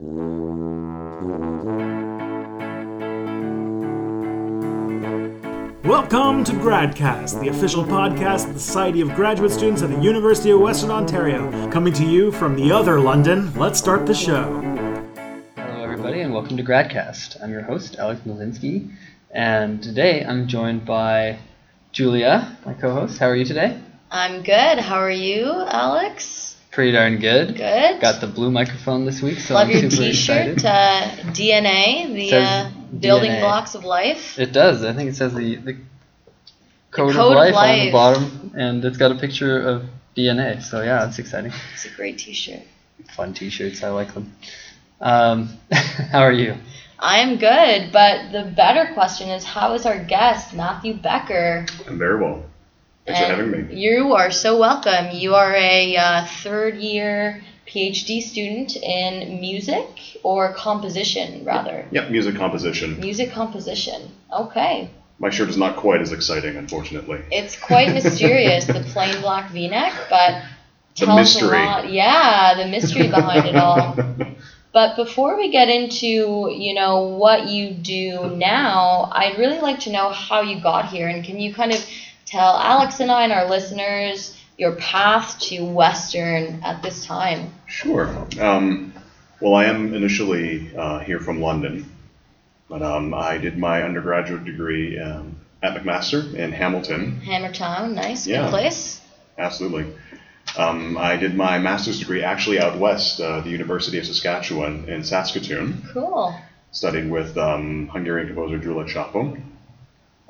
Welcome to GradCast, the official podcast of the Society of Graduate Students at the University of Western Ontario. Coming to you from the other London, let's start the show. Hello, everybody, and welcome to GradCast. I'm your host, Alex Malinsky, and today I'm joined by Julia, my co host. How are you today? I'm good. How are you, Alex? Pretty darn good. Good. Got the blue microphone this week, so Love I'm your super T-shirt. excited. Uh, DNA, the uh, building DNA. blocks of life. It does. I think it says the, the code, code of, of life on the bottom, and it's got a picture of DNA. So yeah, it's exciting. It's a great T-shirt. Fun T-shirts. I like them. Um, how are you? I'm good, but the better question is, how is our guest, Matthew Becker? I'm very well. Thanks for having me. You are so welcome. You are a uh, third-year PhD student in music or composition, rather. Yep, music composition. Music composition. Okay. My shirt is not quite as exciting, unfortunately. It's quite mysterious, the plain black V-neck, but The tells mystery. a lot. Yeah, the mystery behind it all. But before we get into, you know, what you do now, I'd really like to know how you got here, and can you kind of tell Alex and I and our listeners your path to Western at this time? Sure. Um, well, I am initially uh, here from London, but um, I did my undergraduate degree um, at McMaster in Hamilton. Hammertown, nice, Yeah. good place. Absolutely. Um, I did my master's degree actually out west, uh, the University of Saskatchewan in Saskatoon, Cool. studying with um, Hungarian composer Gyula Csapó.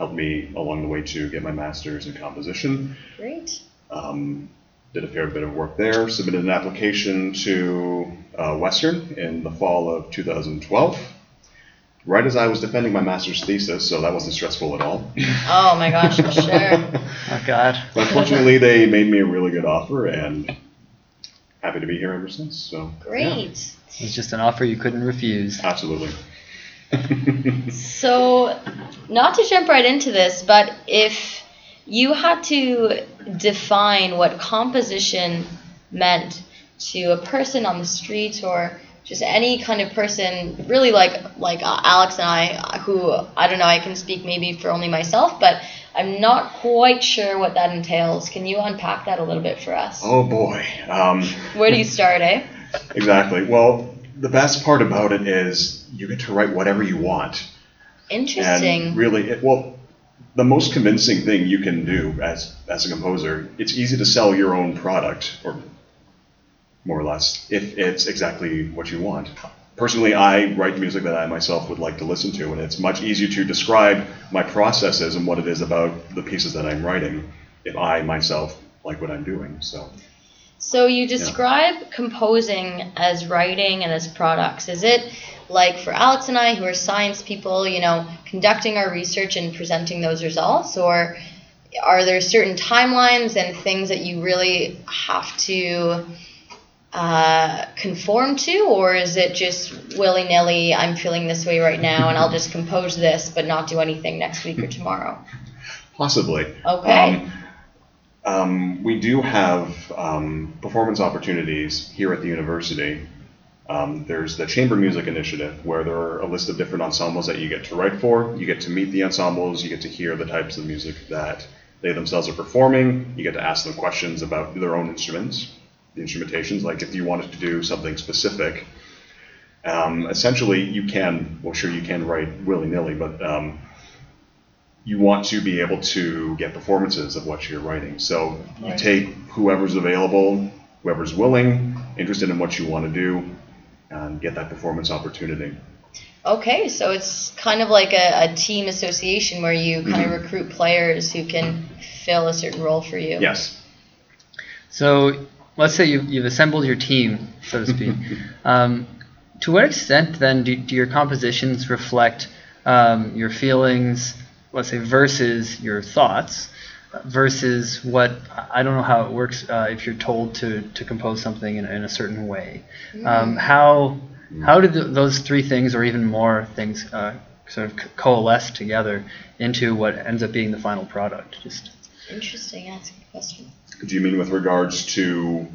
Helped me along the way to get my master's in composition. Great. um, did a fair bit of work there. Submitted an application to uh, Western in the fall of 2012, right as I was defending my master's thesis, so that wasn't stressful at all. Oh my gosh, for sure. Oh God. But fortunately, they made me a really good offer, and happy to be here ever since. So Great. It was just an offer you couldn't refuse. absolutely. So, not to jump right into this, but if you had to define what composition meant to a person on the street or just any kind of person, really like like uh, Alex and I, who I don't know, I can speak maybe for only myself, but I'm not quite sure what that entails. Can you unpack that a little bit for us? oh boy. Um, Where do you start, eh? exactly. Well, the best part about it is you get to write whatever you want. Interesting. And really, it, well, the most convincing thing you can do as as a composer, it's easy to sell your own product, or more or less, if it's exactly what you want. Personally, I write music that I myself would like to listen to, and it's much easier to describe my processes and what it is about the pieces that I'm writing if I myself like what I'm doing. So, So you describe composing as writing and as products. Is it like for Alex and I, who are science people, you know, conducting our research and presenting those results, or are there certain timelines and things that you really have to uh, conform to, or is it just willy nilly? I'm feeling this way right now, and I'll just compose this, but not do anything next week or tomorrow. possibly. Okay. Um, um, we do have um, performance opportunities here at the university. Um, there's the Chamber Music Initiative, where there are a list of different ensembles that you get to write for. You get to meet the ensembles, you get to hear the types of music that they themselves are performing. You get to ask them questions about their own instruments, the instrumentations, like if you wanted to do something specific. Um, essentially, you can, well, sure, you can write willy nilly, but um, you want to be able to get performances of what you're writing. So you take whoever's available, whoever's willing, interested in what you want to do, and get that performance opportunity. Okay, so it's kind of like a, a team association where you kind Mm-hmm. of recruit players who can fill a certain role for you. Yes. So let's say you've, you've assembled your team, so to speak. um, to what extent then do, do your compositions reflect um, your feelings, let's say, versus your thoughts, versus what I don't know how it works uh, if you're told to, to compose something in, in a certain way. Um, how how did th those three things, or even more things, uh, sort of co- coalesce together into what ends up being the final product? Just Interesting. asking a question. Do you mean with regards to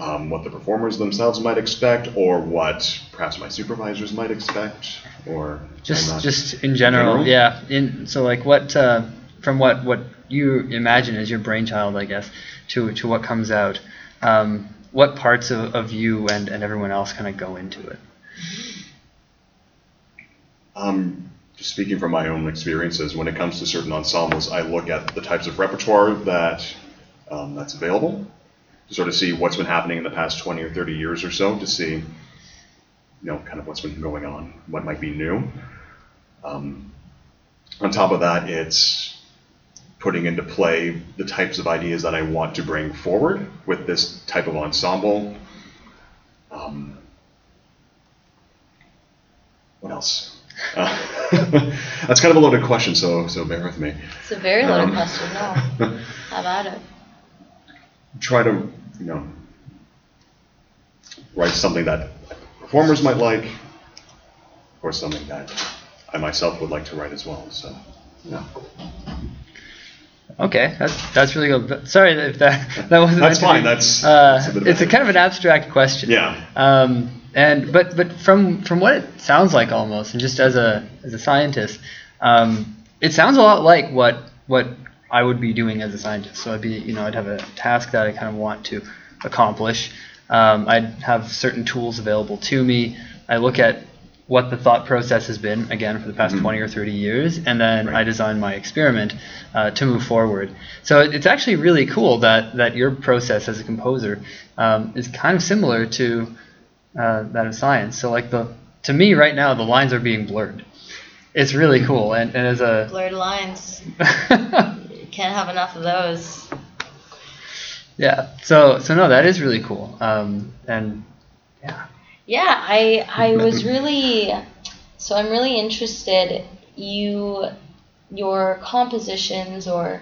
um, what the performers themselves might expect, or what perhaps my supervisors might expect, or Just just in general, general? yeah. In so like what uh, from what what you imagine as your brainchild, I guess, to to what comes out. Um, what parts of, of you and, and everyone else kind of go into it? Um, just speaking from my own experiences, when it comes to certain ensembles, I look at the types of repertoire that um, that's available to sort of see what's been happening in the past 20 or 30 years or so to see, you know, kind of what's been going on, what might be new. Um, on top of that, it's putting into play the types of ideas that I want to bring forward with this type of ensemble. Um, what else? Uh, that's kind of a loaded question, so so bear with me. It's a very loaded Um, question. No, have at it. Try to, you know, write something that performers might like, or something that I myself would like to write as well. So, yeah. Okay, that's that's really good. Sorry if that that wasn't. That's fine, be- that's- uh, it's a it's a- kind of an abstract question. Yeah. Um, and but but from from what it sounds like almost, and just as a as a scientist, um, it sounds a lot like what what I would be doing as a scientist. So I'd be you know I'd have a task that I kind of want to accomplish. Um, I'd have certain tools available to me. I look at what the thought process has been again for the past 20 or 30 years, and then Right. I design my experiment uh, to move forward. So it's actually really cool that that your process as a composer um, is kind of similar to uh, that of science. So like the to me right now the lines are being blurred. It's really cool, and, and as a Blurred lines. Can't have enough of those. yeah, so so no, that is really cool. Um, and yeah, Yeah, I I was really so I'm really interested you your compositions or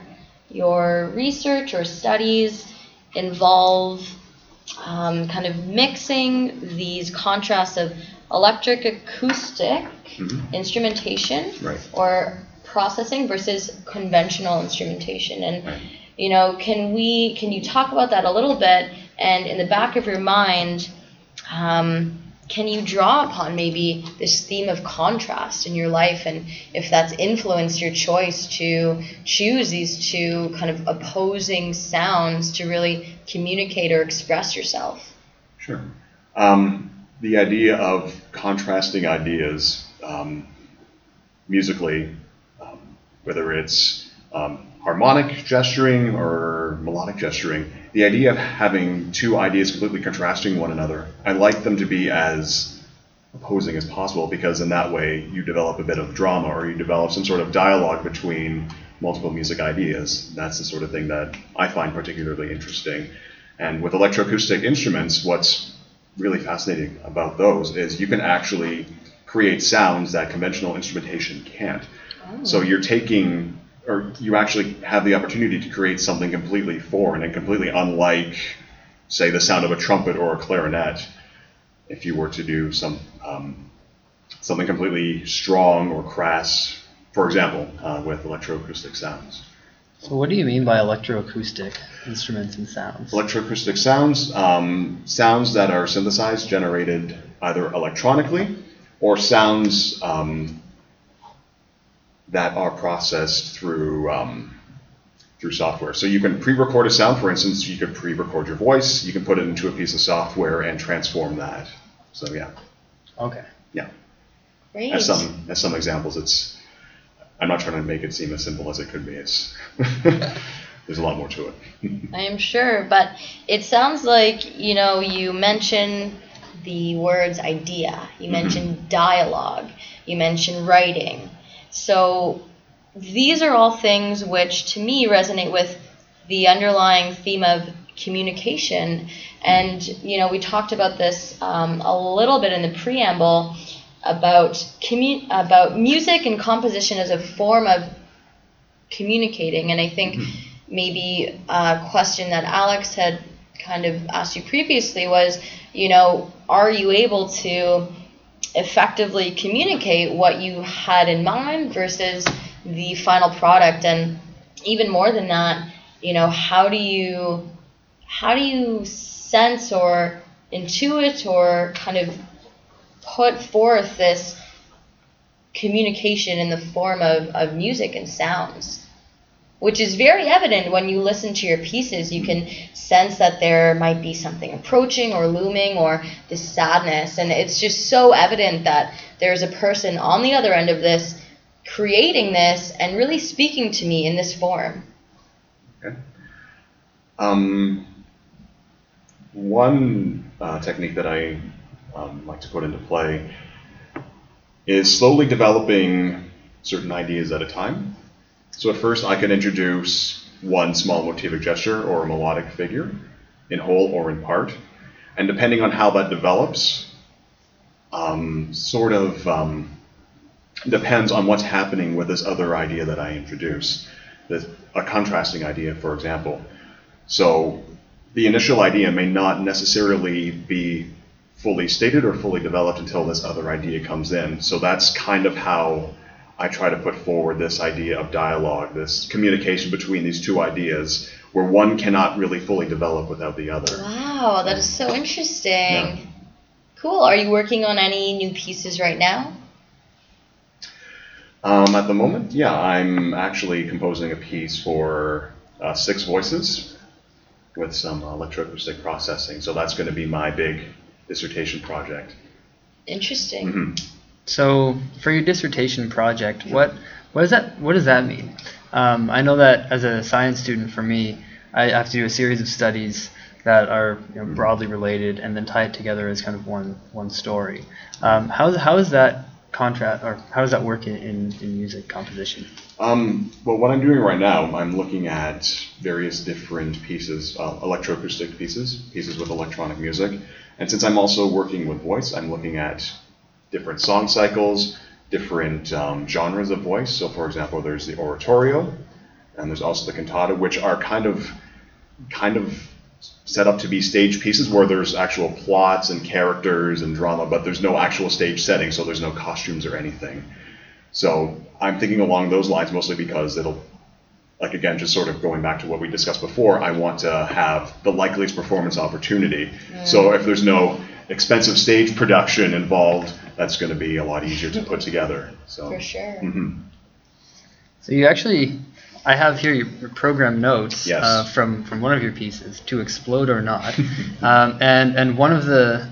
your research or studies involve um, kind of mixing these contrasts of electric acoustic Mhm. instrumentation Right. or processing versus conventional instrumentation and Right. you know can we can you talk about that a little bit and in the back of your mind um, can you draw upon maybe this theme of contrast in your life and if that's influenced your choice to choose these two kind of opposing sounds to really communicate or express yourself Sure. Um, the idea of contrasting ideas um, musically, whether it's um, harmonic gesturing or melodic gesturing, the idea of having two ideas completely contrasting one another, I like them to be as opposing as possible because in that way you develop a bit of drama or you develop some sort of dialogue between multiple music ideas. That's the sort of thing that I find particularly interesting. And with electroacoustic instruments, what's really fascinating about those is you can actually create sounds that conventional instrumentation can't. So you're taking, or you actually have the opportunity to create something completely foreign and completely unlike, say, the sound of a trumpet or a clarinet. If you were to do some um, something completely strong or crass, for example, uh, with electroacoustic sounds. so what do you mean by electroacoustic instruments and sounds? Electroacoustic sounds, um, sounds that are synthesized, generated either electronically, or sounds um, that are processed through um, through software. So you can pre-record a sound, for instance, you could pre-record your voice, you can put it into a piece of software and transform that. So yeah, Okay. yeah. great As some as some examples, it's I'm not trying to make it seem as simple as it could be. It's there's a lot more to it. I am sure, but it sounds like you know you mention the words idea, you mentioned dialogue, you mentioned writing. So these are all things which to me resonate with the underlying theme of communication. And you know we talked about this um, a little bit in the preamble about commu- about music and composition as a form of communicating. And I think maybe a question that Alex had kind of asked you previously was, you know, are you able to effectively communicate what you had in mind versus the final product? And even more than that, you know, how do you how do you sense or intuit or kind of put forth this communication in the form of, of music and sounds which is very evident when you listen to your pieces. You can sense that there might be something approaching or looming or this sadness. And it's just so evident that there's a person on the other end of this creating this and really speaking to me in this form. Okay. Um, one uh, technique that I um, like to put into play is slowly developing certain ideas at a time. So at first I can introduce one small motivic gesture or a melodic figure in whole or in part. And depending on how that develops, um, sort of um, depends on what's happening with this other idea that I introduce, this, a contrasting idea, for example. So the initial idea may not necessarily be fully stated or fully developed until this other idea comes in. So that's kind of how I try to put forward this idea of dialogue, this communication between these two ideas, where one cannot really fully develop without the other. Wow, that is so interesting. Yeah. Cool. Are you working on any new pieces right now? Um, at the moment, yeah, I'm actually composing a piece for uh, six voices with some electroacoustic processing. So that's going to be my big dissertation project. Interesting. Mm-hmm. So for your dissertation project, what what does that what does that mean? Um, I know that as a science student, for me, I have to do a series of studies that are you know, broadly related and then tie it together as kind of one one story. Um, how how is that contrast or how does that work in, in, in music composition? Um, well, what I'm doing right now, I'm looking at various different pieces, uh, electroacoustic pieces, pieces with electronic music, and since I'm also working with voice, I'm looking at different song cycles, different um, genres of voice. So, for example, there's the oratorio, and there's also the cantata, which are kind of kind of set up to be stage pieces where there's actual plots and characters and drama, but there's no actual stage setting, so there's no costumes or anything. So I'm thinking along those lines mostly because it'll, like again, just sort of going back to what we discussed before, I want to have the likeliest performance opportunity. So if there's no expensive stage production involved, that's going to be a lot easier to put together. So for sure. Mm-hmm. So you actually, I have here your, your program notes yes. uh, from from one of your pieces, "To Explode or Not," um, and and one of the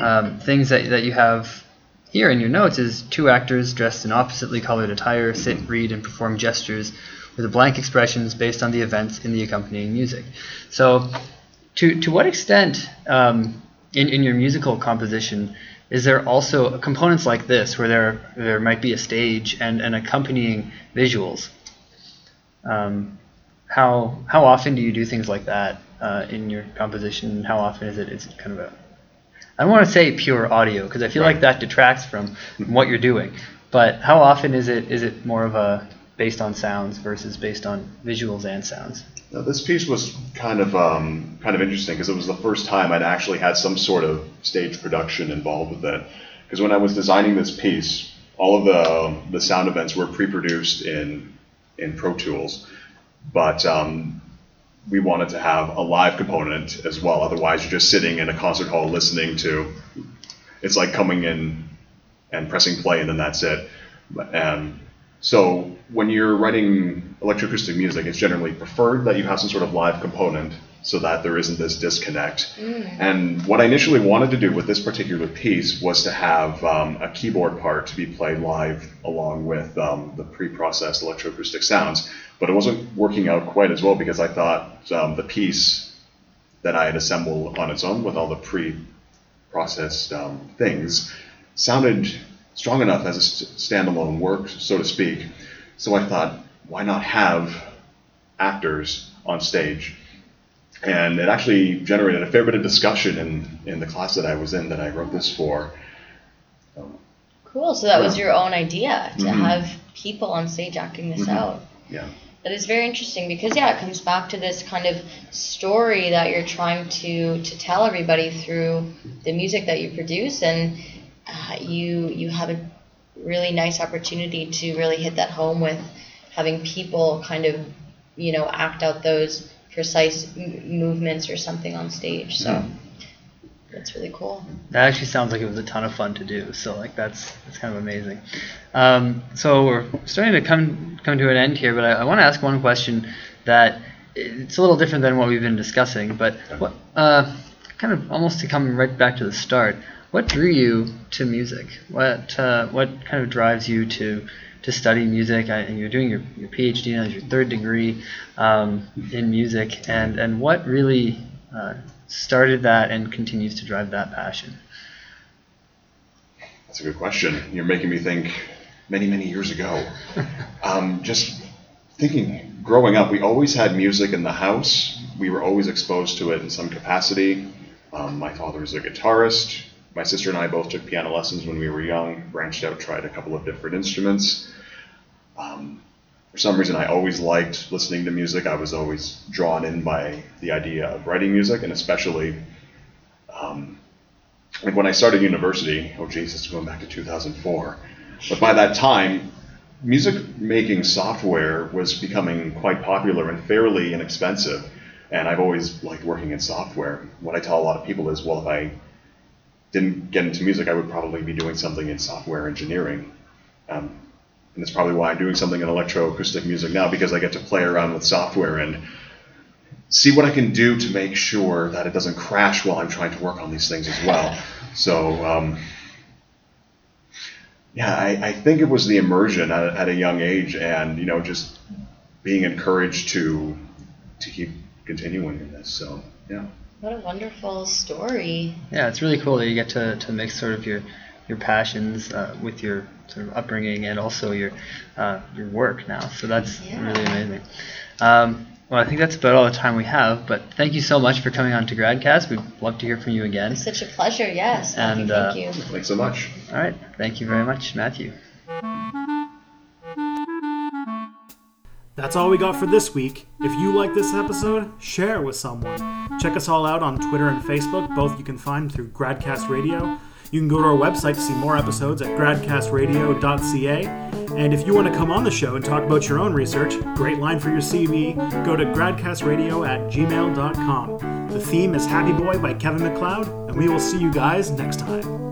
um, things that that you have here in your notes is two actors dressed in oppositely colored attire sit, mm-hmm. read, and perform gestures with blank expressions based on the events in the accompanying music. So, to to what extent um, in in your musical composition is there also components like this where there there might be a stage and, and accompanying visuals? Um, how how often do you do things like that uh, in your composition? How often is it is it kind of a I don't want to say pure audio because I feel right. like that detracts from what you're doing. But how often is it is it more of a based on sounds versus based on visuals and sounds? Now, this piece was kind of um, kind of interesting because it was the first time I'd actually had some sort of stage production involved with it. Because when I was designing this piece, all of the the sound events were pre-produced in in Pro Tools, but um, we wanted to have a live component as well. Otherwise, you're just sitting in a concert hall listening to. It's like coming in and pressing play, and then that's it. And so when you're writing electroacoustic music, it's generally preferred that you have some sort of live component so that there isn't this disconnect. Mm. And what I initially wanted to do with this particular piece was to have um, a keyboard part to be played live along with um, the pre-processed electroacoustic sounds, but it wasn't working out quite as well because I thought um, the piece that I had assembled on its own with all the pre-processed um, things sounded strong enough as a st- standalone work, so to speak. So I thought, why not have actors on stage? And it actually generated a fair bit of discussion in, in the class that I was in that I wrote this for. cool. So that yeah. was your own idea to mm-hmm. have people on stage acting this mm-hmm. out. Yeah. That is very interesting because yeah, it comes back to this kind of story that you're trying to to tell everybody through the music that you produce and uh, you you have a really nice opportunity to really hit that home with having people kind of you know act out those precise m- movements or something on stage. So that's really cool. That actually sounds like it was a ton of fun to do. So like that's that's kind of amazing. Um, so we're starting to come come to an end here, but I, I want to ask one question that it's a little different than what we've been discussing. But what uh, kind of almost to come right back to the start. What drew you to music? What uh, what kind of drives you to to study music? I, and you're doing your, your PhD now, your third degree um, in music, and and what really uh, started that and continues to drive that passion? That's a good question. You're making me think many, many years ago. um, just thinking, growing up, we always had music in the house. We were always exposed to it in some capacity. Um, my father was a guitarist. My sister and I both took piano lessons when we were young, branched out, tried a couple of different instruments. Um, for some reason, I always liked listening to music. I was always drawn in by the idea of writing music, and especially um, like when I started university. Oh, Jesus, going back to 2004. But by that time, music making software was becoming quite popular and fairly inexpensive. And I've always liked working in software. What I tell a lot of people is, well, if I didn't get into music, I would probably be doing something in software engineering. Um, and that's probably why I'm doing something in electroacoustic music now because I get to play around with software and see what I can do to make sure that it doesn't crash while I'm trying to work on these things as well. So, um, yeah, I, I, think it was the immersion at, at, a young age, and you know, just being encouraged to to keep continuing in this. So, yeah. What a wonderful story. Yeah, it's really cool that you get to, to mix sort of your your passions uh, with your sort of upbringing and also your uh, your work now. So that's yeah. really amazing. Um, well, I think that's about all the time we have. But thank you so much for coming on to Gradcast. We'd love to hear from you again. It's such a pleasure. Yes. And thank you. Thank uh, you. Thanks so much. All right. Thank you very much, Matthew. That's all we got for this week. If you like this episode, share it with someone. Check us all out on Twitter and Facebook. Both you can find through Gradcast Radio. You can go to our website to see more episodes at gradcastradio.ca. And if you want to come on the show and talk about your own research, great line for your CV, go to gradcastradio at gmail.com. The theme is Happy Boy by Kevin MacLeod, and we will see you guys next time.